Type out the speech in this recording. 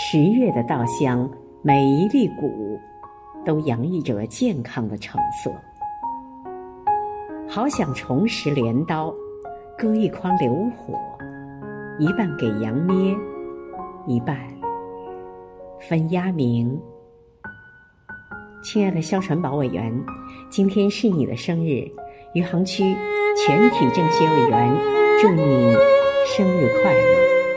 十月的稻香，每一粒谷都洋溢着健康的橙色。好想重拾镰刀，割一筐流火，一半给羊咩，一半分鸭鸣。亲爱的肖传宝委员，今天是你的生日，余杭区全体政协委员，祝你生日快乐。